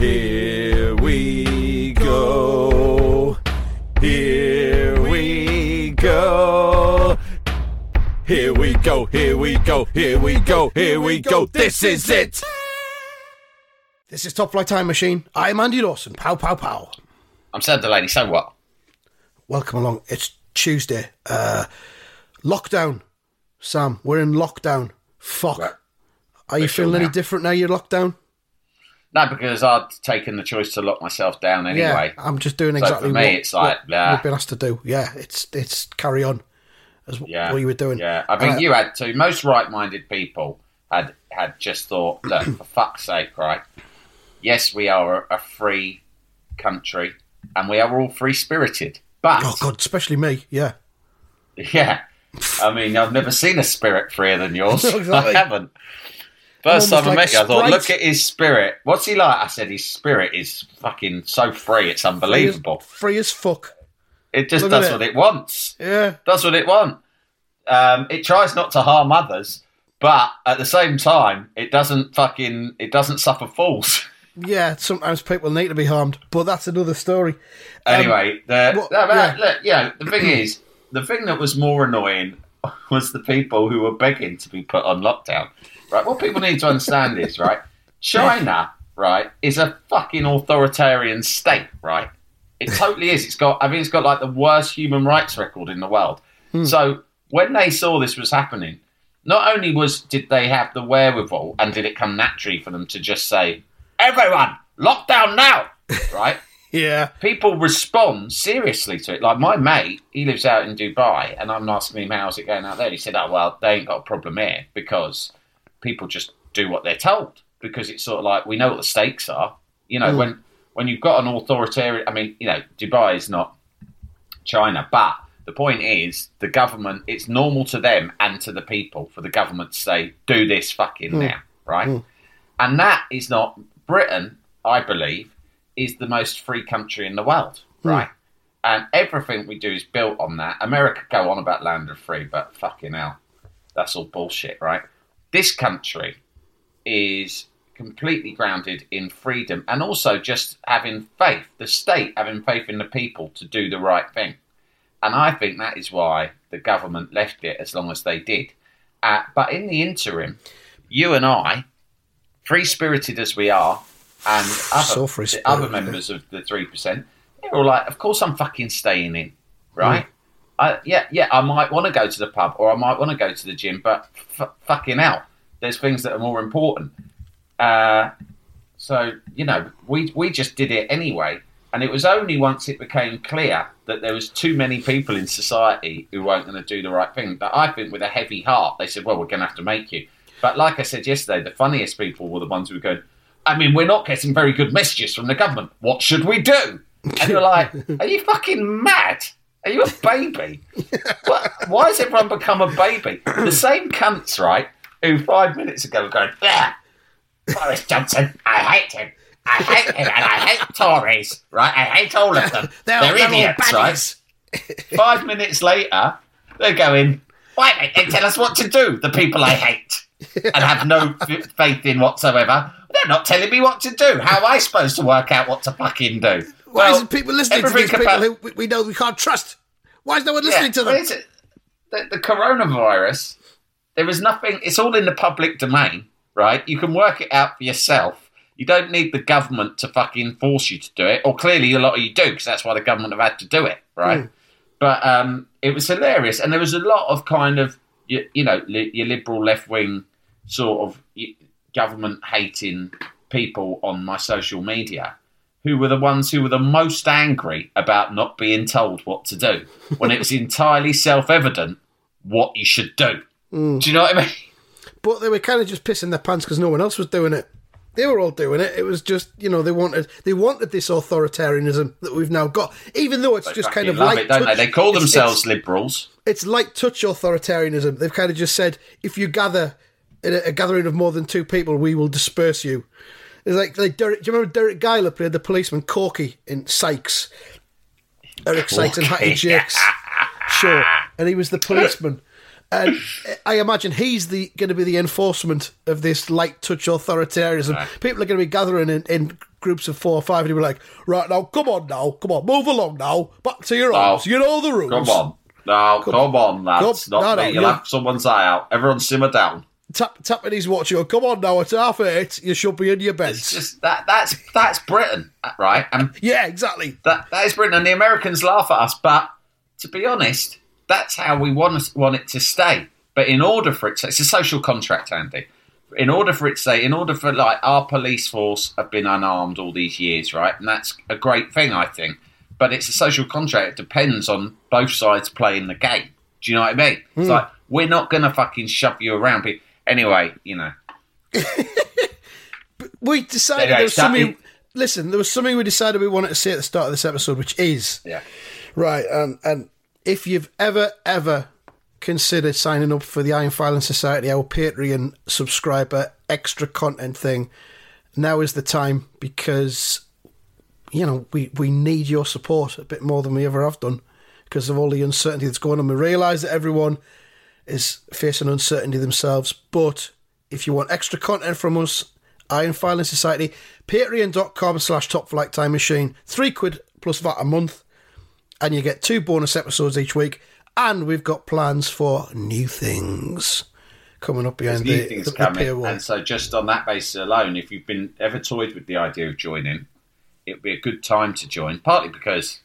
Here we go. Here we go. Here we go. Here we go. Here we go. Here we go. This is it. This is Top Flight Time Machine. I'm Andy Dawson. Pow, pow, pow. I'm Sam Delaney, so what? Welcome along. It's Tuesday. Uh, lockdown. Sam, we're in lockdown. Fuck. Right. Are you Official feeling any different now you're locked down? No, because I'd taken the choice to lock myself down anyway. Yeah, I'm just doing exactly So for me, what, it's like, what yeah. we've been asked to do. Yeah, it's it's carry on as w- Yeah, what you were doing. Yeah, I think Uh, you had to. Most right-minded people had had just thought, look, for fuck's sake, right? Yes, we are a, a free country, and we are all free-spirited. But Oh God, especially me. Yeah. yeah, I mean, I've never seen a spirit freer than yours. Exactly. I haven't. First time I like met you, I thought, look at his spirit. What's he like? I said, his spirit is fucking so free, it's unbelievable. Free as fuck. It just Look does it. what it wants. Yeah. Does what it wants. Um, it tries not to harm others, but at the same time, it doesn't fucking it doesn't suffer fools. Yeah. Sometimes people need to be harmed, but that's another story. Um, anyway, the, what- no, yeah. look, know, the thing is, the thing that was more annoying was the people who were begging to be put on lockdown. Right? What people need to understand is, right, China, right, is a fucking authoritarian state, right? It totally is. It's got, I mean, it's got like the worst human rights record in the world. Hmm. So when they saw this was happening, not only was did they have the wherewithal and did it come naturally for them to just say, "Everyone, lockdown now," right? Yeah. people respond seriously to it. Like my mate, he lives out in Dubai, and I'm asking him how's it going out there. He said, "Oh well, they ain't got a problem here because people just do what they're told because it's sort of like we know what the stakes are. You know, mm. when when you've got an authoritarian, I mean, you know, Dubai is not China, but the point is the government. It's normal to them and to the people for the government to say, "Do this fucking mm. now," right? Mm. And that is not Britain. I believe is the most free country in the world, right? And everything we do is built on that. America go on about land of free, but fucking hell, that's all bullshit, right? This country is completely grounded in freedom and also just having faith, the state having faith in the people to do the right thing. And I think that is why the government left it as long as they did. Uh, but in the interim, you and I, free spirited as we are, and other, So the other members of the 3%, they're all like, of course I'm fucking staying in, right? Yeah, yeah, I might want to go to the pub or I might want to go to the gym, but f- fucking hell, there's things that are more important. Uh, so, you know, we, we just did it anyway. And it was only once it became clear that there was too many people in society who weren't going to do the right thing that I think with a heavy heart, they said, well, we're going to have to make you. But like I said yesterday, the funniest people were the ones who were going, I mean, we're not getting very good messages from the government. What should we do? And you're like, are you fucking mad? Are you a baby? what, why has everyone become a baby? The same cunts, right, who five minutes ago were going, yeah, Boris Johnson, I hate him. I hate him and I hate Tories, right? I hate all of them. They're, They're, they're idiots, right? Five minutes later, they're going, why don't they tell us what to do, the people I hate, and have no f- faith in whatsoever? They're not telling me what to do. How am I supposed to work out what to fucking do? Why Well, isn't people listening to these people about- who we- we know we can't trust? Why is no one listening to but them? The, the coronavirus, there is nothing, it's all in the public domain, right? You can work it out for yourself. You don't need the government to fucking force you to do it, or clearly a lot of you do, because that's why the government have had to do it, right? But um, it was hilarious, and there was a lot of kind of, you, you know, li- your liberal left wing sort of government hating people on my social media who were the ones who were the most angry about not being told what to do when it was entirely self evident what you should do. Mm. Do you know what I mean? but they were kind of just pissing their pants because no one else was doing it. They were all doing it. It was just you know they wanted they wanted this authoritarianism that we've now got, even though it's just kind of love light it, don't touch. they? They call It's- themselves it's- liberals. it's light touch authoritarianism. They've kind of just said, if you gather in a, a gathering of more than two people, we will disperse you. It's like, like Derek, do you remember Derek Guyler played the policeman Corky in Sykes? Eric Sykes and Hattie. Jacques show, and he was the policeman. And I imagine he's the going to be the enforcement of this light touch authoritarianism. People are going to be gathering in, in groups of four or five, and he'll be like, "Right now, come on now, come on, move along now, back to your No. You know the rules." Come on. No, come, on, lads. Come- Not no, no. You'll have someone's eye out. Everyone simmer down. Tap, tapping his watch. You go, come on now, it's half eight. You should be in your It's beds. just that that's that's Britain, right? And Yeah, exactly. that that is Britain, and the Americans laugh at us. But to be honest, that's how we want want it to stay. But in order for it to, it's a social contract, Andy. In order for it to say, in order for like our police force have been unarmed all these years, right? And that's a great thing, I think. But it's a social contract. It depends on both sides playing the game. Do you know what I mean? It's hmm. like we're not going to fucking shove you around. But anyway, you know, We decided Anyway, there was something. in- Listen, there was something we decided we wanted to say at the start of this episode, which is yeah. right. And and if you've ever ever considered signing up for the Iron Filing Society, our Patreon subscriber extra content thing, now is the time because you know we we need your support a bit more than we ever have done because of all the uncertainty that's going on. We realise that everyone is facing uncertainty themselves. But if you want extra content from us, Iron Filing Society, patreon.com slash top flight time machine, three quid plus VAT a month, and you get two bonus episodes each week. And we've got plans for new things coming up behind new the, things the, the coming. paywall. And so, just on that basis alone, if you've been ever toyed with the idea of joining, it'd be a good time to join. Partly because,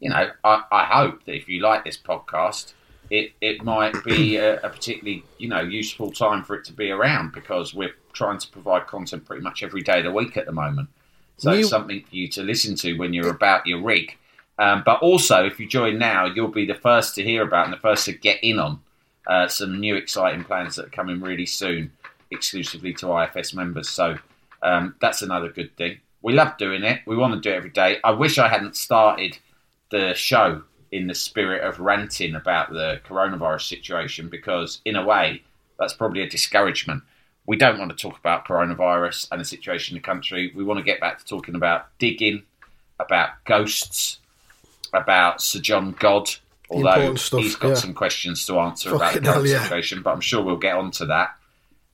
you know, I, I hope that if you like this podcast, it, it might be a, a particularly you know useful time for it to be around because we're trying to provide content pretty much every day of the week at the moment. So New- it's something for you to listen to when you're about your rig. Um, but also, if you join now, you'll be the first to hear about and the first to get in on uh, some new exciting plans that are coming really soon, exclusively to IFS members. So um, that's another good thing. We love doing it. We want to do it every day. I wish I hadn't started the show in the spirit of ranting about the coronavirus situation because, in a way, that's probably a discouragement. We don't want to talk about coronavirus and the situation in the country. We want to get back to talking about digging, about ghosts, about Sir John God, although stuff, he's got yeah. some questions to answer about Fucking the current hell, yeah. situation, but I'm sure we'll get onto that.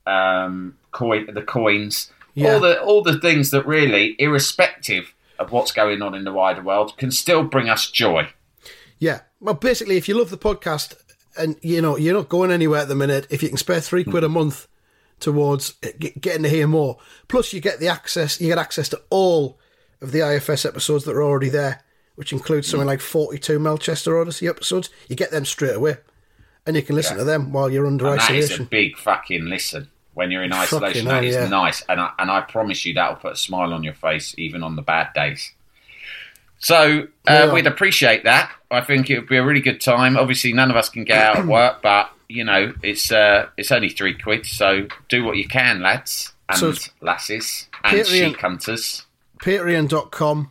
Um, coin, the coins, Yeah. all the all the things that really, irrespective of what's going on in the wider world, can still bring us joy. Yeah. Well, basically, if you love the podcast and you know you're not going anywhere at the minute, if you can spare three quid a month towards getting to hear more, plus you get the access, you get access to all of the IFS episodes that are already there, which includes something like 42 Melchester Odyssey episodes. You get them straight away, and you can listen to them while you're under And that is a isolation. big fucking listen. When you're in Fucking isolation, hell, that is yeah. nice, and I, and I promise you that'll put a smile on your face even on the bad days. So uh, Yeah. we'd appreciate that. I think it would be a really good time. Obviously, none of us can get out of work, but you know, it's uh, it's only three quid, so do what you can, lads and So lasses and Patreon- sheep hunters. patreon.com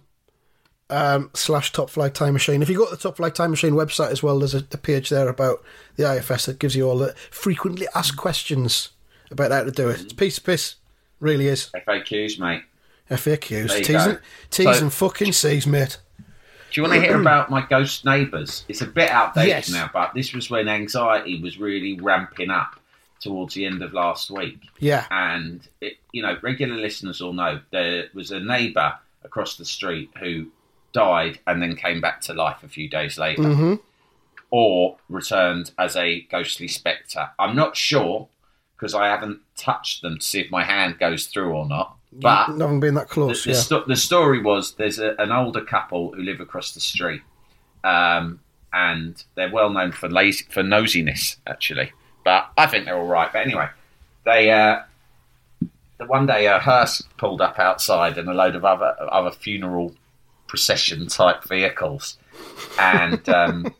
um, slash top flight time machine if you go to the top flight time machine website as well there's a, a page there about the ifs that gives you all the frequently asked questions about how to do it it's piece of piss really is FAQs, mate. Faqs There you t's, go. and, T's So- fucking c's mate Do you want to hear about my ghost neighbours? It's a bit outdated Yes. now, but this was when anxiety was really ramping up towards the end of last week. yeah And, it, you know, regular listeners will know there was a neighbour across the street who died and then came back to life a few days later. Mm-hmm. Or returned as a ghostly spectre. I'm not sure because I haven't touched them to see if my hand goes through or not. But haven't been that close the, yeah sto- the story was there's a, an older couple who live across the street, um, and they're well known for lazy for nosiness actually. But I think they're all right. But anyway, they uh, the one day a hearse pulled up outside and a load of other other funeral procession type vehicles, and um,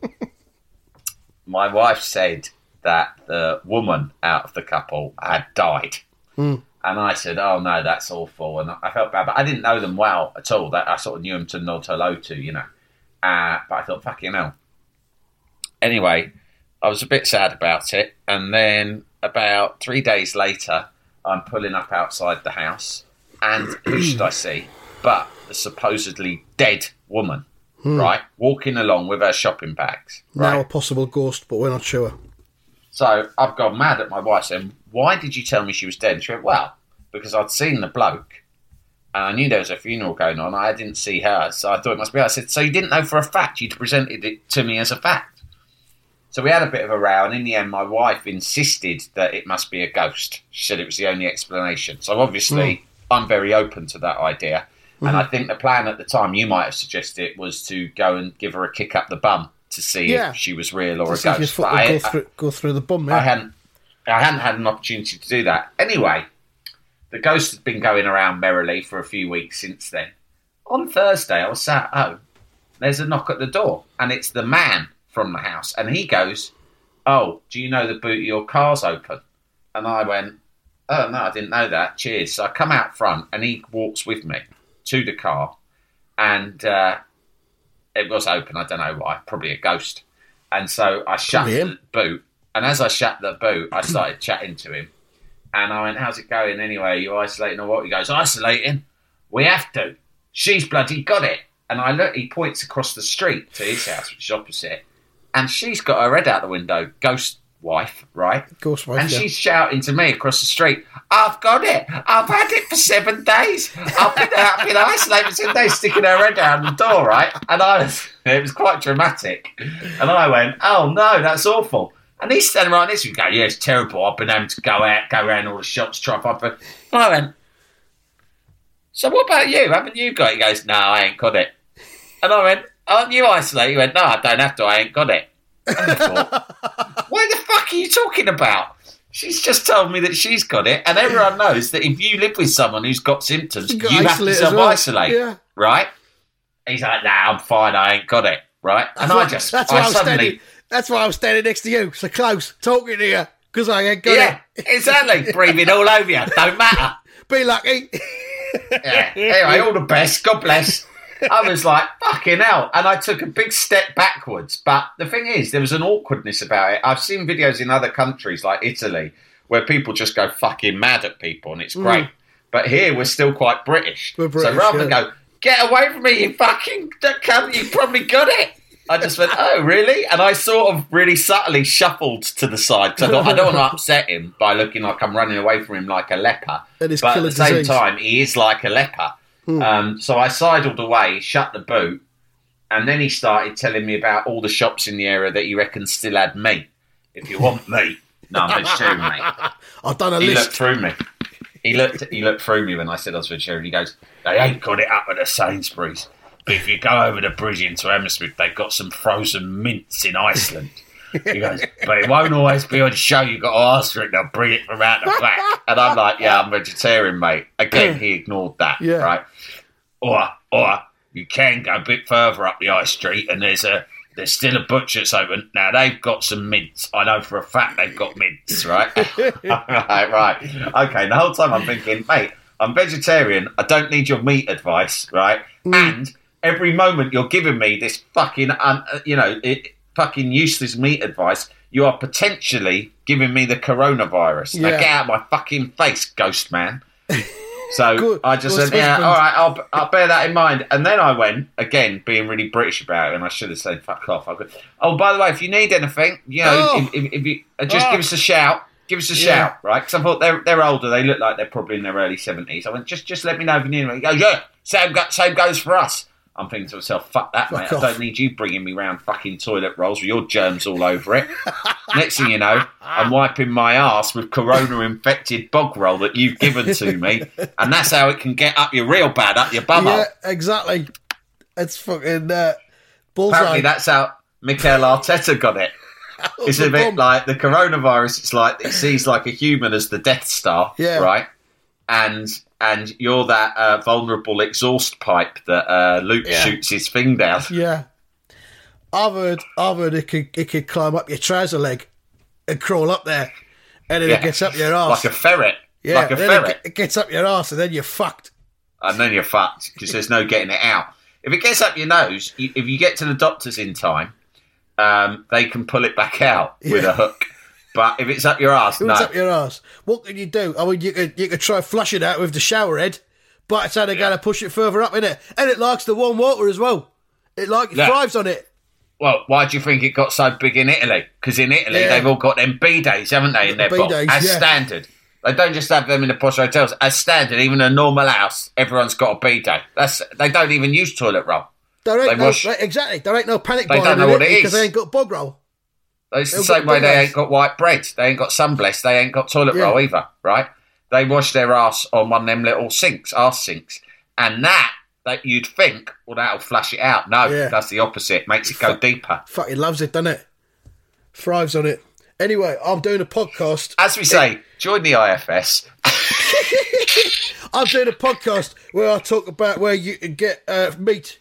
my wife said that the woman out of the couple had died. And I said, "Oh no, that's awful," and I felt bad, but I didn't know them well at all. That I sort of knew them to nod hello to, you know. Uh, but I thought, "Fucking hell." Anyway, I was a bit sad about it, and then about three days later, I'm pulling up outside the house, and who should I see? But the supposedly dead woman, right, walking along with her shopping bags. Right. Now a possible ghost, but we're not sure. So I've gone mad at my wife saying, Why did you tell me she was dead? And she went, Well, because I'd seen the bloke and I knew there was a funeral going on. I didn't see her, so I thought it must be her. I said, So you didn't know for a fact? You'd presented it to me as a fact. So we had a bit of a row, and in the end, my wife insisted that it must be a ghost. She said it was the only explanation. So obviously, hmm. I'm very open to that idea. And hmm. I think the plan at the time you might have suggested was to go and give her a kick up the bum to see Yeah. if she was real or a your ghost. would I- go, I- through, go through the bum, I hadn't I hadn't had an opportunity to do that. Anyway, the ghost had been going around merrily for a few weeks since then. On Thursday, I was sat at home. There's a knock at the door, and it's the man from the house. And he goes, Oh, do you know the boot of your car's open? And I went, Oh, no, I didn't know that. Cheers. So I come out front, and he walks with me to the car, and uh, it was open. I don't know why. Probably a ghost. And so I shut Probably him. the boot. And as I shut the boot, I started chatting to him. And I went, How's it going anyway? You isolating or what? He goes, Isolating? We have to. She's bloody got it. And I look, he points across the street to his house, which is opposite. And she's got her head out the window, ghost wife, right? Ghost wife, And yeah. she's shouting to me across the street, I've got it. I've had it for seven days. I've been, I've been isolated for seven days, sticking her head out the door, right? And I was, it was quite dramatic. And I went, oh no, that's awful. And he's standing right next to me, go, yeah, it's terrible. I've been able to go out, go around all the shops, try and find food. And I went, so what about you? Haven't you got it? He goes, no, I ain't got it. And I went, aren't you isolated? He went, no, I don't have to. I ain't got it. And what the fuck are you talking about? She's just told me that she's got it, and everyone knows that if you live with someone who's got symptoms, You you, have to isolate self well. isolate, Yeah. right? He's like, "Nah, I'm fine. I ain't got it." Right? And That's I why- just, that's why I I'm suddenly, standing. That's why I'm standing next to you, so close, talking to you, because I ain't got yeah, it. exactly, breathing all over you. Don't matter. Be lucky. Yeah. Anyway, all the best. God bless. I was like, fucking hell. And I took a big step backwards. But the thing is, there was an awkwardness about it. I've seen videos in other countries like Italy where people just go fucking mad at people and it's hmm. great. But here we're still quite British. British, so rather than go, get away from me, you fucking cunt, you probably got it. I just went, oh, really? And I sort of really subtly shuffled to the side because I thought, I don't want to upset him by looking like I'm running away from him like a leper. And but at the same disease. time, he is like a leper. Um, so I sidled away, shut the boot, and then he started telling me about all the shops in the area that he reckons still had meat. If you want meat, no, I'm vegetarian, mate. I've done a He looked list. through me. He looked. He looked through me when I said I was vegetarian. He goes, "They ain't got it up at the Sainsbury's, but if you go over the bridge into Hammersmith, they've got some frozen mince in Iceland." He goes, "But it won't always be on show. You've got to ask for it. They'll bring it from out the back." And I'm like, "Yeah, I'm vegetarian, mate." Again, he ignored that. Yeah. Right. Or, or you can go a bit further up the high street, and there's a there's still a butcher's open. Now they've got some mince. I know for a fact they've got mince, right? right, right. Okay. The whole time I'm thinking, mate, I'm vegetarian. I don't need your meat advice, right? And every moment you're giving me this fucking, un, uh, you know, it, fucking useless meat advice, you are potentially giving me the coronavirus. Now get out of my fucking face, ghost man. So Good. I just said, yeah, all right, I'll, I'll bear that in mind. And then I went, again, being really British about it, and I should have said, fuck off. I could, oh, by the way, if you need anything, you know, Oh. if, if, if you, uh, just Oh. give us a shout. Give us a Yeah. shout, right? Because I thought they're, they're older. They look like they're probably in their early 70s. I went, just just let me know if you need anything. He goes, yeah, same, go, same goes for us. I'm thinking to myself, fuck that, Fuck mate. off. I don't need you bringing me round fucking toilet rolls with your germs all over it. Next thing you know, I'm wiping my ass with corona infected bog roll that you've given to me, and that's how it can get up your real bad, up your bumhole. Yeah, exactly. It's fucking uh, bullseye. Apparently, that's how Mikel Arteta got it. It's a bit bum. like the coronavirus. It's like it sees like a human as the Death Star, Yeah. right? And and you're that uh, vulnerable exhaust pipe that uh, Luke Yeah. shoots his thing down. Yeah. I've heard, I've heard it could, it could climb up your trouser leg. and crawl up there, and then Yeah. it gets up your arse. like a ferret. yeah, like a then ferret. It, it gets up your arse, and then you're fucked. and then you're fucked because there's no getting it out. If it gets up your nose, you, if you get to the doctors in time, um, they can pull it back out with Yeah. a hook. But if it's up your ass, If no. it's up your arse, what can you do? I mean, you could you could try flush it out with the shower head, but it's how they got to push it further up in it, and it likes the warm water as well. It like it Yeah. thrives on it. Well, why do you think it got so big in Italy? Because in Italy, Yeah. they've all got them B days, haven't they, in their? B-days, As yeah. standard. They don't just have them in the posh hotels. As standard, even a normal house, everyone's got a B day. That's They don't even use toilet roll. There ain't They no wash- right, exactly. There ain't no panic They don't know what it it because they ain't got bog roll. It's the same way they ain't got white bread. They ain't got Sunblest, They ain't got toilet Yeah. roll either, right? They wash their ass on one of them little sinks, arse sinks. And that, that you'd think, well, that'll flush it out. No, Yeah. that's the opposite. Makes it go deeper. Fucking loves it, doesn't it? Thrives on it. Anyway, I'm doing a podcast. As we say, join the IFS. I'm doing a podcast where I talk about where you can get uh, meat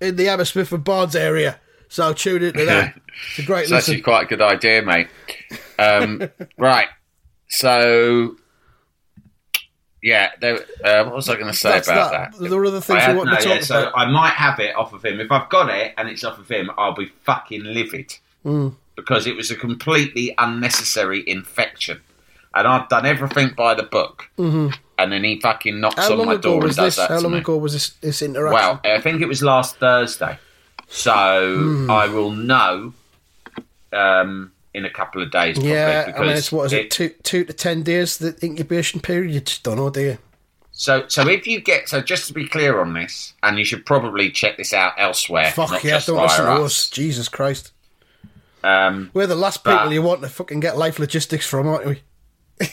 in the Hammersmith and Barnes area. So tune into that. It's a great It's actually quite a good idea, mate. Um, right. So, yeah, there, uh, what was I going to say That's about that. that? There are other things I we want no, to yeah, talk so about. I might have it off of him. If I've got it and it's off of him, I'll be fucking livid Hmm. because it was a completely unnecessary infection, and I've done everything by the book. Mm-hmm. And then he fucking knocks How on my door and does this? that How long me. ago was this, this interaction? Well, I think it was last Thursday, so Hmm. I will know um, in a couple of days. Probably, yeah, I mean, it's what is it, two, two to ten days, the incubation period? You just don't know, do you? So, so if you get so, just to be clear on this, and you should probably check this out elsewhere. Fuck yeah, don't listen to us. us. Jesus Christ. Um, We're the last people you want to fucking get life logistics from, aren't we?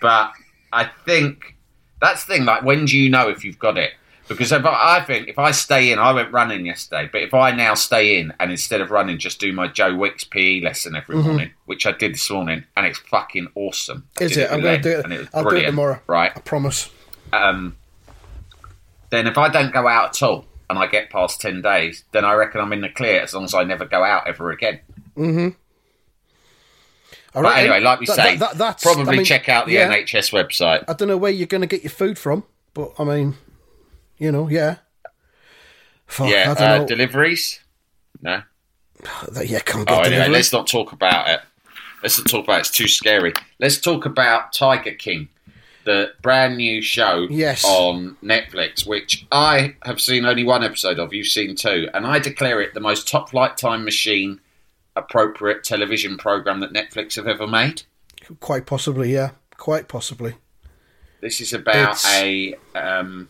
but I think that's the thing. Like, when do you know if you've got it? Because if I, I think if I stay in, I went running yesterday, but if I now stay in and instead of running, just do my Joe Wicks PE lesson every morning, which I did this morning, and it's fucking awesome. I Mm-hmm. Is did it? I'm going to do and it. I'll do it tomorrow. Right. I promise. um, then if I don't go out at all and I get past 10 days, then I reckon I'm in the clear as long as I never go out ever again. All But right, anyway, like we that- say, that- that's- probably I mean, check out the yeah. NHS website. I don't know where you're going to get your food from, but I mean, you know, yeah. Fuck, yeah, uh, deliveries? No? Yeah, can't Oh, anyway, delivery. let's not talk about it. Let's not talk about it. It's too scary. Let's talk about Tiger King, the brand new show Yes. on Netflix, which I have seen only one episode of. You've seen two. And I declare it the most top flight time machine appropriate television program that Netflix have ever made. Quite possibly, yeah. Quite possibly. This is about It's- a. Um,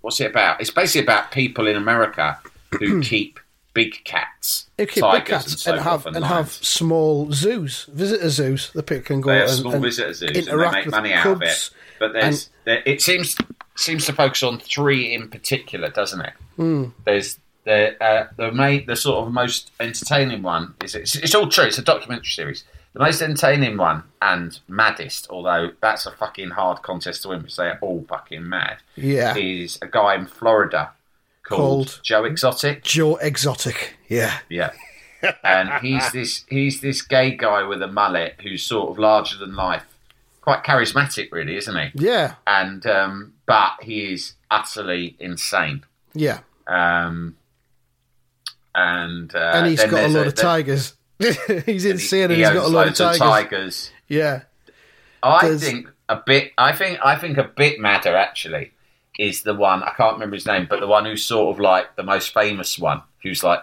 what's it about? It's basically about people in America who keep big cats, keep tigers, big cats and, so and have and have small zoos, visitor zoos. The people can go They and, small and visitor zoos and they make money out of it. But there's, there, it seems seems to focus on three in particular, doesn't it? Hmm. There's the uh, the main, the sort of most entertaining one is it's, it's all true. It's a documentary series. The most entertaining one and maddest, although that's a fucking hard contest to win because they're all fucking mad. Yeah. is a guy in Florida called, Called- Joe Exotic. Joe Exotic. Yeah. Yeah. and he's this he's this gay guy with a mullet who's sort of larger than life, quite charismatic, really, isn't he? Yeah. And um, but he is utterly insane. Yeah. Um, and uh, and he's got a lot of there- tigers. he's he- insane and he he's got a lot of tigers. tigers. Yeah. I There's- think a bit. I think. I think a bit madder actually is the one I can't remember his name, but the one who's sort of like the most famous one, who's like,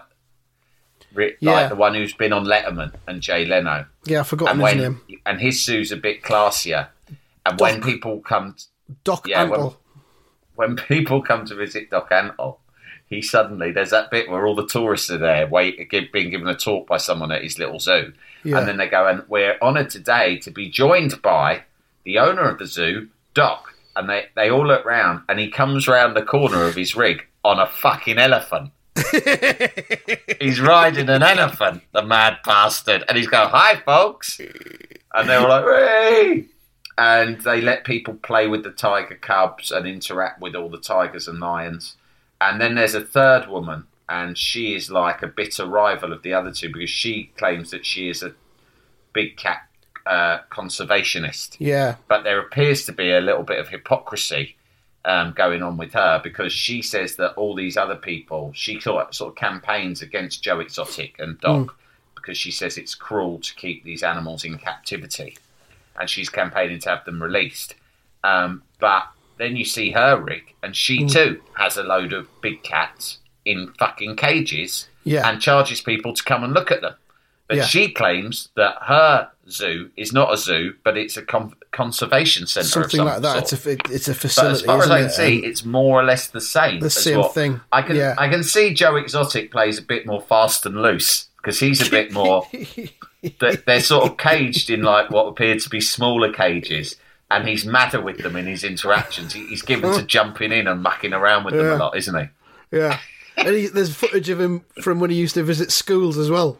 ri- Yeah. like the one who's been on Letterman and Jay Leno, Yeah, forgotten and his when name. and his sue's a bit classier, and when people come Doc yeah, Antle. well- when people come to visit Doc Antle, he suddenly there's that bit where all the tourists are there, wait, being given a talk by someone at his little zoo, Yeah. and then they go and we're honoured today to be joined by the owner of the zoo, Doc, and they they all look round, and he comes round the corner of his rig on a fucking elephant. he's riding an elephant, the mad bastard, and he's going, "Hi, folks," and they're all like, "Hey!" and they let people play with the tiger cubs and interact with all the tigers and lions. And then there's a third woman, and she is like a bitter rival of the other two because she claims that she is a big cat uh, conservationist Yeah. but there appears to be a little bit of hypocrisy um, going on with her because she says that all these other people, she sort of, sort of campaigns against Joe Exotic and Doc because she says it's cruel to keep these animals in captivity, and she's campaigning to have them released. Um, but then you see her rig, and she mm. too has a load of big cats in fucking cages, Yeah. and charges people to come and look at them. But Yeah. she claims that her zoo is not a zoo, but it's a con- conservation centre. of Something some like that. sort. It's a it's a But facility. as far as I can it? see, it's more or less the same. The same what- thing, I can yeah. I can see Joe Exotic plays a bit more fast and loose because he's a bit more. they're, they're sort of caged in like what appear to be smaller cages, and he's madder with them in his interactions. He, he's given to jumping in and mucking around with them Yeah. a lot, isn't he? Yeah. And he, there's footage of him from when he used to visit schools as well.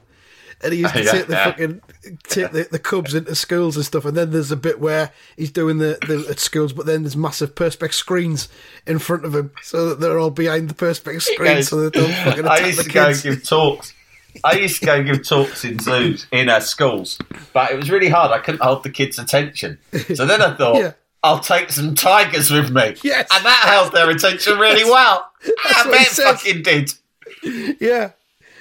And he used to Yeah, take the yeah. fucking take the, the cubs into schools and stuff. And then there's a bit where he's doing the, the at schools, but then there's massive perspex screens in front of him, so that they're all behind the perspex screen, goes, so they don't fucking attack I used the to go and kids. give talks. I used to go and give talks in zoos, in uh, schools, but it was really hard. I couldn't hold the kids' attention. So then I thought, Yeah. I'll take some tigers with me. Yes. And that held their attention really well. I what bet it fucking did. Yeah.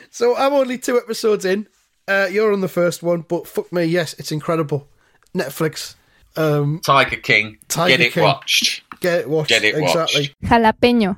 So I'm only two episodes in. Uh, you're on the first one, but fuck me, yes, it's incredible. Netflix, um, Tiger King, Tiger get it King. watched. get it watched. Get it exactly. watched. Jalapeño.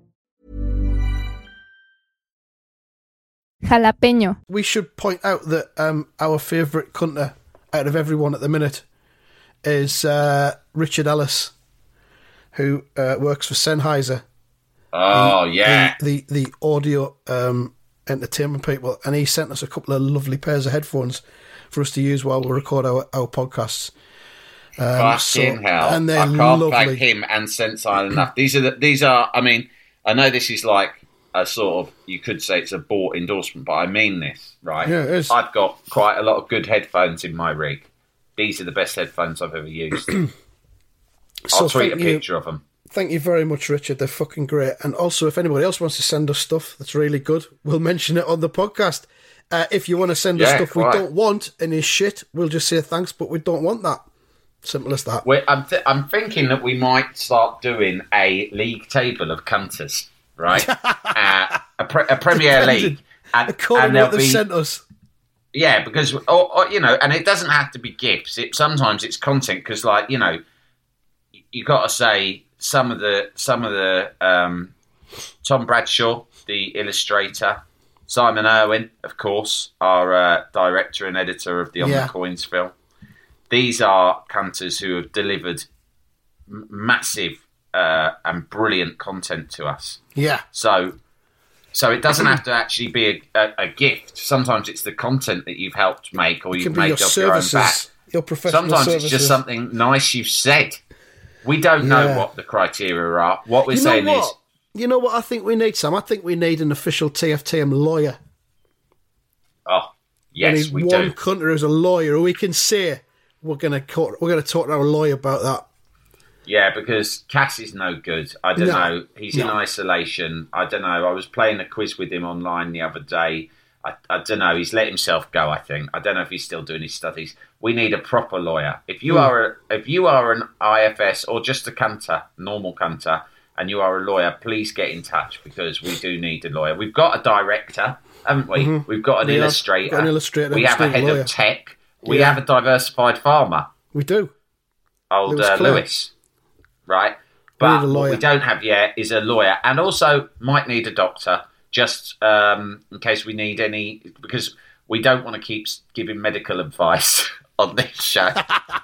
Jalapeño. We should point out that um, our favourite cunter out of everyone at the minute is uh, Richard Ellis, who uh, works for Sennheiser, Oh, yeah. the the, the audio um, entertainment people, and he sent us a couple of lovely pairs of headphones for us to use while we record our, our podcasts. Um, Fucking so- hell! and they're I can't thank lovely. him and Sensile enough. These are the, these are. I mean, I know this is like a sort of you could say it's a bought endorsement, but I mean this right. Yeah, it is. I've got quite a lot of good headphones in my rig. These are the best headphones I've ever used. So I'll tweet a thank you. picture of them. Thank you very much, Richard. They're fucking great. And also, if anybody else wants to send us stuff that's really good, we'll mention it on the podcast. Uh, if you want to send us Yeah, stuff we don't want and is shit, we'll just say thanks, but we don't want that. Simple as that. I'm, th- I'm thinking that we might start doing a league table of cunters, right? uh, a, pre- a Premier League. And, According and to what they've be, sent us. Yeah, because or, or, you know, and it doesn't have to be gifts. It sometimes it's content because, like you know, you got to say some of the some of the um, Tom Bradshaw, the illustrator, Simon Irwin, of course, our uh, director and editor of the On Yeah. the Coins film. These are cunters who have delivered m- massive uh, and brilliant content to us. Yeah. So, so it doesn't have to actually be a, a, a gift. Sometimes it's the content that you've helped make, or you've made your off your own back. your professional Sometimes services. it's just something nice you've said. We don't know what the criteria are. What we're You saying what? is, You know what I think we need, Sam? I think we need an official TFTM lawyer. oh, we yes, need we one do. country who's a lawyer who we can say we're gonna co- we're gonna talk to our lawyer about that. Yeah, because Cass is no good. I don't No. know. He's in isolation. I don't know. I was playing a quiz with him online the other day. I, I don't know. He's let himself go. I think. I don't know if he's still doing his studies. We need a proper lawyer. If you Hmm. are a, if you are an IFS or just a cunter, normal cunter, and you are a lawyer, please get in touch because we do need a lawyer. We've got a director, haven't we? We've got an Mm-hmm. Illustrator. got an illustrator We have a head lawyer. of tech. We Yeah. have a diversified farmer We do. old Lewis uh, Lewis, right? But a what we don't have yet is a lawyer, and also might need a doctor, just um, in case we need any, because we don't want to keep giving medical advice on this show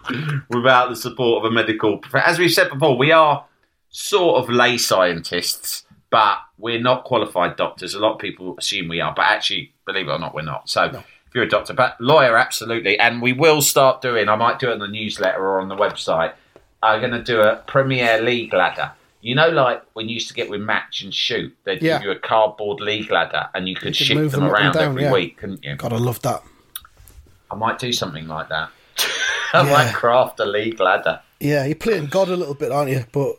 without the support of a medical. prof- As we've said before, we are sort of lay scientists, but we're not qualified doctors. A lot of people assume we are, but actually, believe it or not, we're not. So. If you're a doctor, but lawyer, absolutely. And we will start doing. I might do it on the newsletter or on the website. I'm going to do a Premier League ladder. You know, like when you used to get with match and shoot, they'd Yeah. give you a cardboard league ladder, and you could, could shift them, them around down, every yeah. week, couldn't you? God, I love that. I might do something like that. I Yeah. might craft a league ladder. Yeah, you're playing God a little bit, aren't you? But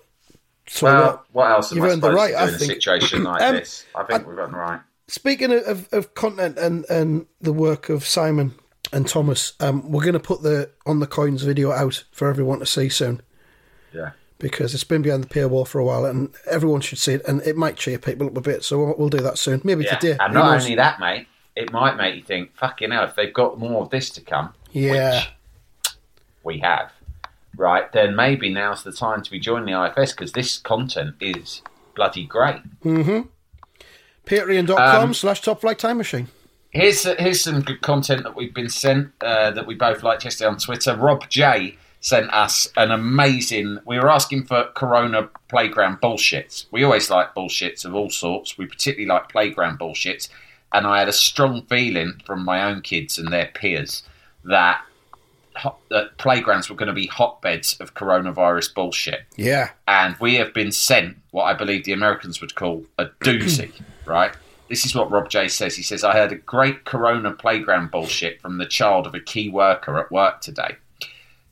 so Well, what? what else am I earned the supposed right, to I do in a think. situation like Um, this? I think we've got the right. Speaking of, of, of content and, and the work of Simon and Thomas, um, we're going to put the on the coins video out for everyone to see soon Yeah. because it's been behind the paywall for a while and everyone should see it and it might cheer people up a bit. So we'll, we'll do that soon, maybe Yeah. today. And not only that, mate, it might make you think, fucking hell, if they've got more of this to come, yeah, we have, right, then maybe now's the time to be joining the IFS because this content is bloody great. Patreon.com Um, slash Top Flight Time Machine. Here's here's some good content that we've been sent uh, that we both liked yesterday on Twitter. Rob J sent us an amazing. We were asking for Corona playground bullshits. We always like bullshits of all sorts. We particularly like playground bullshits, and I had a strong feeling from my own kids and their peers that hot, that playgrounds were going to be hotbeds of coronavirus bullshit Yeah, and we have been sent what I believe the Americans would call a doozy, right? This is what Rob J says. He says, I heard a great corona playground bullshit from the child of a key worker at work today.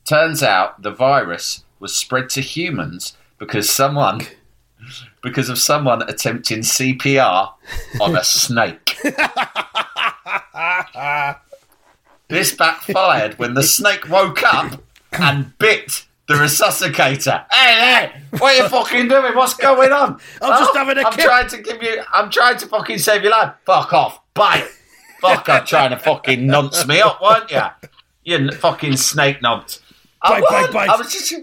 Turns out the virus was spread to humans because someone because of someone attempting CPR on a snake. this backfired when the snake woke up and bit the resuscitator. Hey, hey, what are you fucking doing? What's going on? I'm just oh, having a I'm kip. trying to give you. I'm trying to fucking save your life. Fuck off. Bite. Fuck, I'm trying to fucking nonce me up, weren't you? You fucking snake nonce. I Bite, bite, bite. I was just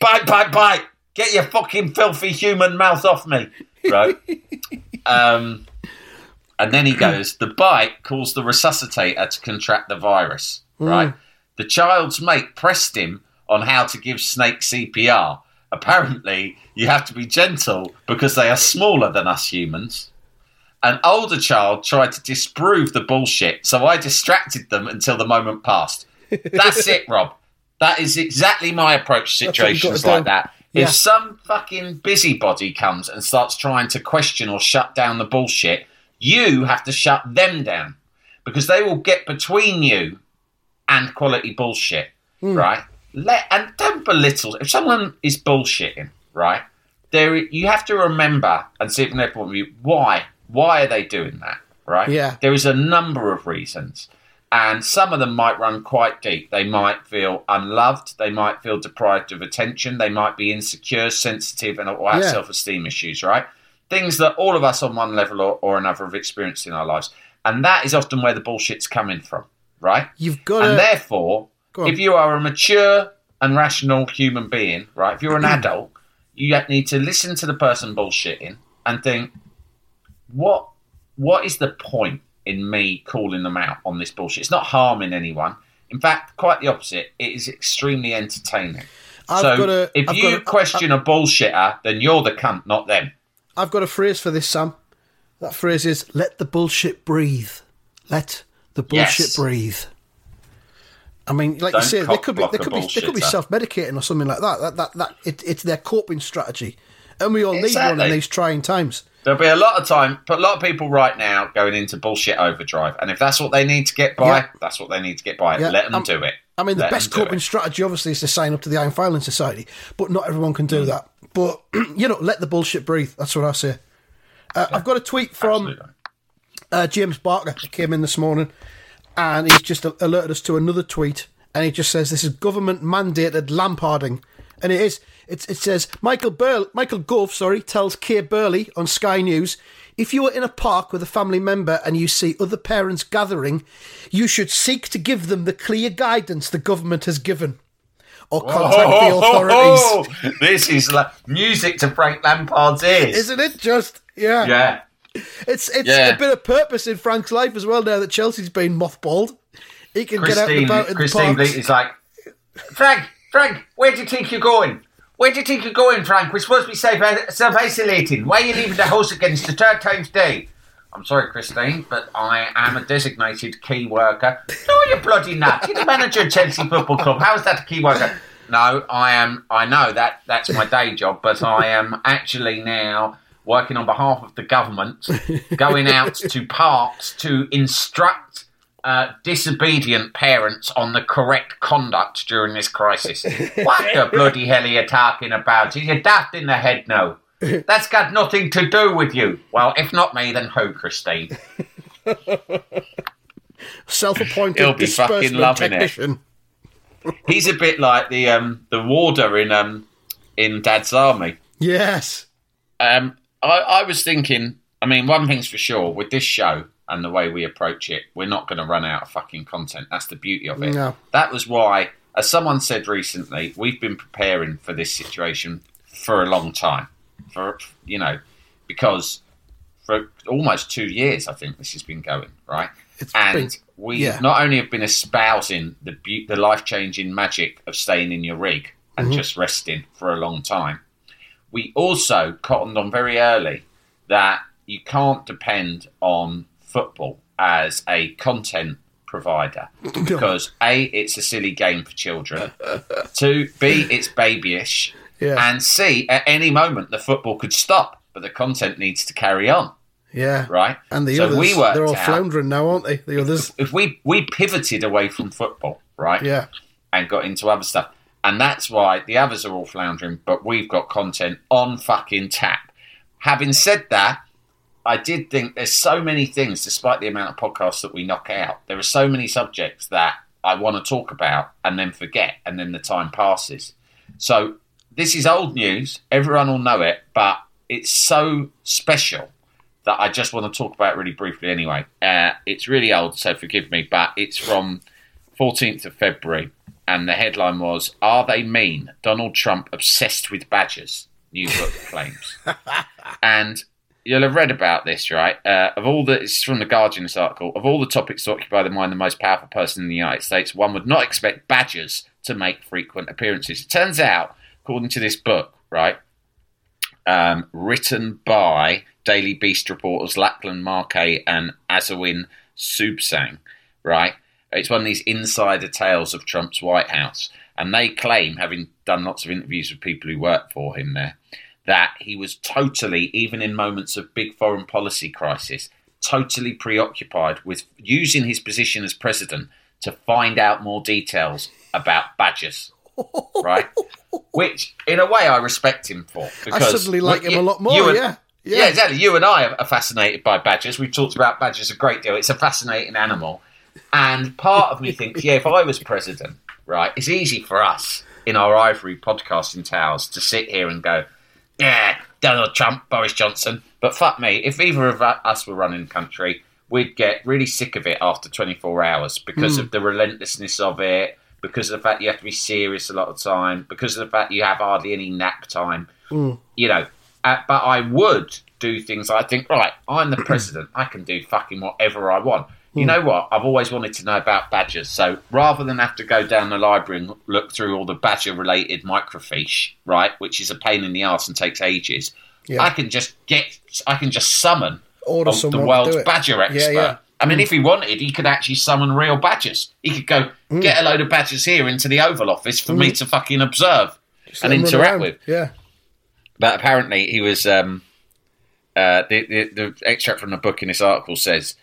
bite, bite, bite. Get your fucking filthy human mouth off me, right? um, and then he goes, the bite caused the resuscitator to contract the virus, right? The child's mate pressed him on how to give snake CPR. Apparently, you have to be gentle because they are smaller than us humans. An older child tried to disprove the bullshit, so I distracted them until the moment passed. That's it, Rob. That is exactly my approach to That's what you've got situations do. like that. Yeah. If some fucking busybody comes and starts trying to question or shut down the bullshit, you have to shut them down because they will get between you and quality bullshit, Hmm. right? Let and don't belittle. If someone is bullshitting, right, there you have to remember and see from their point of view. Why? Why are they doing that? Right? Yeah. There is a number of reasons, and some of them might run quite deep. They might feel unloved. They might feel deprived of attention. They might be insecure, sensitive, and or have Yeah. self-esteem issues. Right? Things that all of us on one level or, or another have experienced in our lives, and that is often where the bullshit's coming from. Right? you've got and to. therefore, Go if you are a mature and rational human being, right, if you're an adult, you need to listen to the person bullshitting and think, what, what is the point in me calling them out on this bullshit? It's not harming anyone. In fact, quite the opposite. It is extremely entertaining. I've so got a- if I've you got a- question a bullshitter, then you're the cunt, not them. I've got a phrase for this, Sam. That phrase is "Let the bullshit breathe." Let the bullshit Yes. breathe. I mean, like Don't you say, they could be they could be they could be self-medicating or something like that. That that that it, it's their coping strategy, and we all need one in these trying times. There'll be a lot of time, but a lot of people right now going into bullshit overdrive. And if that's what they need to get by, Yeah. that's what they need to get by. Yeah, Let them um, do it. I mean, the Let best coping strategy, obviously, is to sign up to the Iron Filing Society, but not everyone can do Mm. that. But you know, let the bullshit breathe. That's what I say. Uh, I've got a tweet from uh, James Barker that came in this morning, and he's just alerted us to another tweet, and he just says this is government mandated lamparding, and it is. It's, it says Michael Burl, Michael Gove, sorry, tells Kay Burley on Sky News. If you are in a park with a family member and you see other parents gathering, you should seek to give them the clear guidance the government has given, or contact the authorities. Oh, this is like music to Frank Lampard's ears. Isn't it just? Yeah. Yeah. It's it's Yeah. a bit of purpose in Frank's life as well now that Chelsea's been mothballed. He can get out and Christine, about in Christine the parks. Bleak is like, Frank, Frank, where do you think you're going? Where do you think you're going, Frank? We're supposed to be safe, uh, self-isolating. Why are you leaving the house against the third time's day? I'm sorry, Christine, but I am a designated key worker. No, you're bloody nut! You're the manager of Chelsea Football Club. How is that a key worker? No, I am. I know that that's my day job, but I am actually now working on behalf of the government, going out to parks to instruct uh, disobedient parents on the correct conduct during this crisis. What the bloody hell are you talking about? Are you daft in the head now? That's got nothing to do with you. Well, if not me, then who, Christine? Self appointed. He'll Self-appointed be fucking disbursement loving it. He's a bit like the um, the warder in um, in Dad's Army. Yes. Um, I, I was thinking. I mean, one thing's for sure with this show and the way we approach it, we're not going to run out of fucking content. That's the beauty of it. No. That was why, as someone said recently, we've been preparing for this situation for a long time. For you know, because for almost two years, I think this has been going right. It's and been- we yeah. not only have been espousing the be- the life changing magic of staying in your rig and Mm-hmm. just resting for a long time, we also cottoned on very early that you can't depend on football as a content provider because a it's a silly game for children, two b it's babyish, Yeah. and c at any moment the football could stop, but the content needs to carry on, Yeah. right? And the so others, we they're all out- floundering now, aren't they? The others. if we we pivoted away from football, right? Yeah. And got into other stuff. And that's why the others are all floundering, but we've got content on fucking tap. Having said that, I did think there's so many things, despite the amount of podcasts that we knock out, there are so many subjects that I want to talk about and then forget, and then the time passes. So this is old news. Everyone will know it, but it's so special that I just want to talk about it really briefly anyway. Uh, it's really old, so forgive me, but it's from 14th of February, and the headline was Are They Mean? Donald Trump Obsessed with Badgers, new book claims. and you'll have read about this, right? Uh, of all the, it's from the Guardian's article, of all the topics to occupy the mind of the most powerful person in the United States, one would not expect badgers to make frequent appearances. It turns out, according to this book, right, um, written by Daily Beast reporters Lachlan Markay and Asawin Suebsaeng, right? It's one of these insider tales of Trump's White House. And they claim, having done lots of interviews with people who work for him there, that he was totally, even in moments of big foreign policy crisis, totally preoccupied with using his position as president to find out more details about badgers. Right? Which, in a way, I respect him for. Because suddenly like him you- a lot more, and- yeah. yeah, Yeah. exactly. You and I are fascinated by badgers. We've talked about badgers a great deal. It's a fascinating animal. And part of me thinks, yeah, if I was president, right, it's easy for us in our ivory podcasting towers to sit here and go, yeah, Donald Trump, Boris Johnson. But fuck me, if either of us were running the country, we'd get really sick of it after 24 hours because of the relentlessness of it, because of the fact you have to be serious a lot of time, because of the fact you have hardly any nap time. You know, uh, but I would do things. I think, right, I'm the president. I can do fucking whatever I want. You know what? I've always wanted to know about badgers. So rather than have to go down the library and look through all the badger-related microfiche, right, which is a pain in the ass and takes ages, Yeah. I can just get, I can just summon Order the world's badger Yeah, expert. yeah. I mean, if he wanted, he could actually summon real badgers. He could go Mm. get a load of badgers here into the Oval Office for me to fucking observe Just and let 'em run interact with. Yeah. But apparently, he was. Um, uh, the, the the extract from the book in this article says,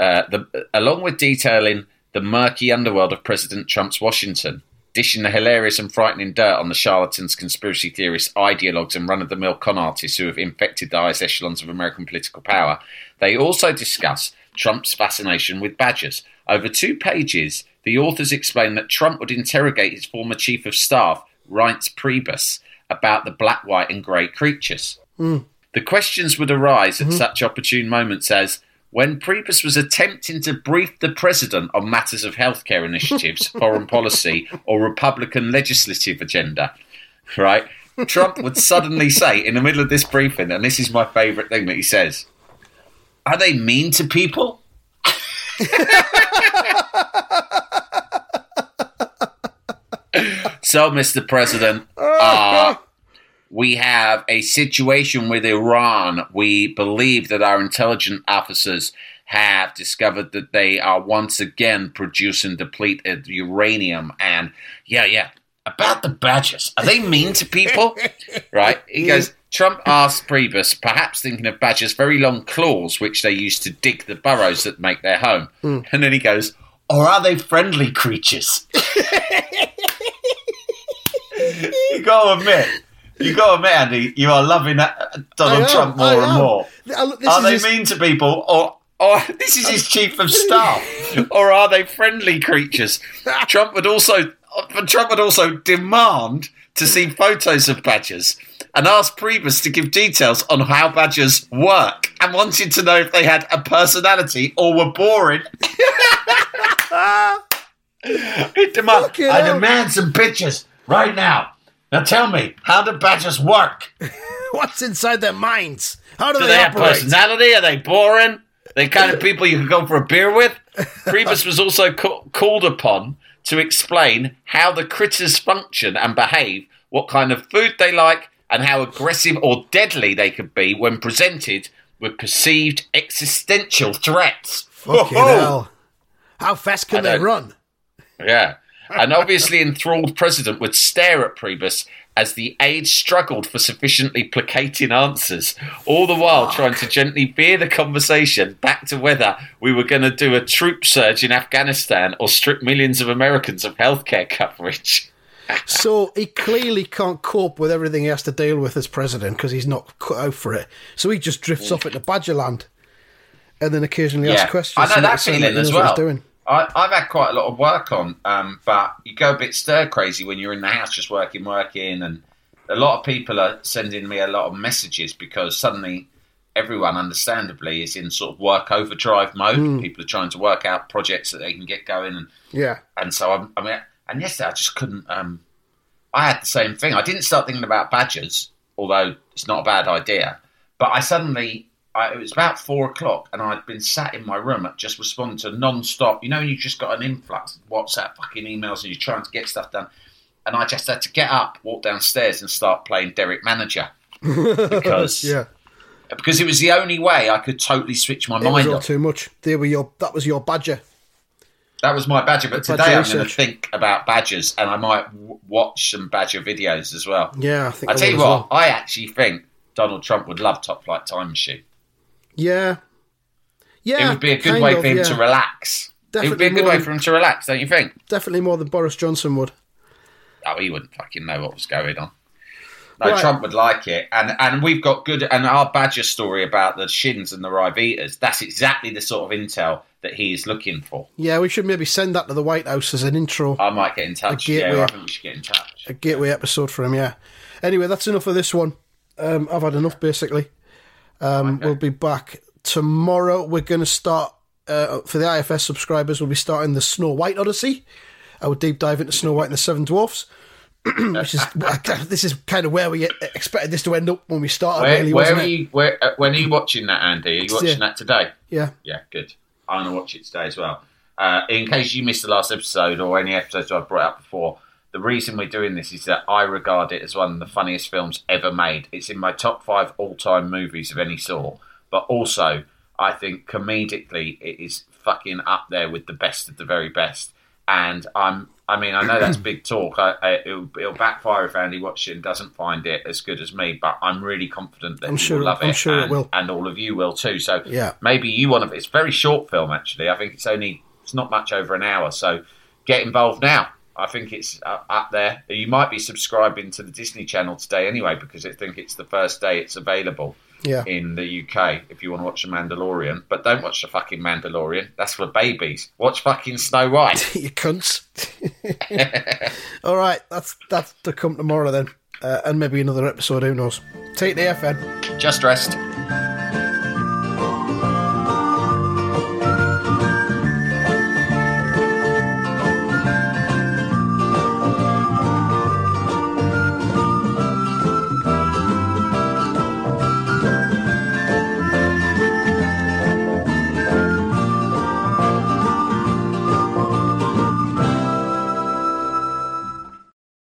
uh, the along with detailing the murky underworld of President Trump's Washington, dishing the hilarious and frightening dirt on the charlatans, conspiracy theorists, ideologues, and run-of-the-mill con artists who have infected the highest echelons of American political power, they also discuss Trump's fascination with badgers. Over two pages, the authors explain that Trump would interrogate his former chief of staff, Reince Priebus, about the black, white, and grey creatures. The questions would arise at such opportune moments as when Priebus was attempting to brief the president on matters of healthcare initiatives, foreign policy, or Republican legislative agenda, right? Trump would suddenly say in the middle of this briefing, and this is my favourite thing that he says Are they mean to people? so, Mr. President, uh, we have a situation with Iran. We believe that our intelligence officers have discovered that they are once again producing depleted uranium. And yeah, yeah, about the badgers. Are they mean to people? right? He goes, Trump asked Priebus, perhaps thinking of badgers' very long claws, which they use to dig the burrows that make their home. Hmm. And then he goes, or are they friendly creatures? you got to admit, you got to admit, Andy, you are loving Donald am, Trump more and more. Uh, this Are they his- mean to people, or or this is his chief of staff, or are they friendly creatures? Trump would also uh, Trump would also demand to see photos of badgers and ask Priebus to give details on how badgers work, and wanted to know if they had a personality or were boring. Demand, I demand some pictures right now. Now tell me, how do badgers work? What's inside their minds? How do, Do they, they have operate? personality? Are they boring? They kind of people you can go for a beer with? Priebus was also ca- called upon to explain how the critters function and behave, what kind of food they like, and how aggressive or deadly they could be when presented with perceived existential threats. Fucking Whoa. hell. How fast can they run? Yeah. An obviously enthralled president would stare at Priebus as the aide struggled for sufficiently placating answers, all the while trying to gently veer the conversation back to whether we were going to do a troop surge in Afghanistan or strip millions of Americans of healthcare coverage. So he clearly can't cope with everything he has to deal with as president because he's not cut out for it. So he just drifts off into Badgerland and then occasionally asks questions. I know that it feeling as well. he's doing. I, I've had quite a lot of work on, um, but you go a bit stir crazy when you're in the house just working, working, and a lot of people are sending me a lot of messages because suddenly everyone, understandably, is in sort of work overdrive mode. Hmm. People are trying to work out projects that they can get going, and Yeah. and so I'm, I mean, and yesterday I just couldn't. Um, I had the same thing. I didn't start thinking about badgers, although it's not a bad idea. But I suddenly, I, it was about four o'clock, and I'd been sat in my room just responding to non-stop. You know, you just got an influx of WhatsApp fucking emails, and you're trying to get stuff done. And I just had to get up, walk downstairs, and start playing Derek Manager because Yeah. because it was the only way I could totally switch my It was mind all off. too much. They were your. That was your badger. That was my badger, but The today badger I'm going to think about badgers, and I might w- watch some badger videos as well. Yeah, I think. I tell you what, well. I actually think Donald Trump would love Top Flight Time Machine. Yeah. Yeah. it would be a good way of, for him yeah. to relax. it would be a good way than- for him to relax, don't you think? Definitely more than Boris Johnson would. Oh, he wouldn't fucking know what was going on. No, Right. Trump would like it, and and we've got good and our Badger story about the shins and the Rivitas. That's exactly the sort of intel that he is looking for. Yeah, we should maybe send that to the White House as an intro, I might get in touch. A gateway. Yeah, I think we should get in touch. a gateway episode for him. Yeah. Anyway, that's enough of this one. Um, I've had enough, basically. Um, We'll be back tomorrow. We're going to start uh, for the IFS subscribers. We'll be starting the Snow White Odyssey. I Our deep dive into Snow White and the Seven Dwarfs. Which is this is kind of where we expected this to end up when we started. Where, really, where are you? Where, uh, when are you watching that, Andy? Are you watching Yeah. that today? Yeah. Yeah, good. I'm going to watch it today as well. Uh, in case you missed the last episode or any episodes I've brought up before, the reason we're doing this is that I regard it as one of the funniest films ever made. It's in my top five all time movies of any sort, but also I think comedically it is fucking up there with the best of the very best. And I'm, I mean, I know that's big talk. I, I, it'll, it'll backfire if Andy watches it and doesn't find it as good as me, but I'm really confident that I'm sure- will love it. I'm sure it and, will. and all of you will too. So Yeah. maybe you want to. It's a very short film actually. I think it's only it's not much over an hour. So get involved now. I think it's up there. You might be subscribing to the Disney Channel today anyway because I think it's the first day it's available Yeah. in the UK if you want to watch The Mandalorian. But don't watch the fucking Mandalorian. That's for babies. Watch fucking Snow White. you cunts. All right, that's that's to come tomorrow then, uh, and maybe another episode. Who knows? Take the FN. Just rest.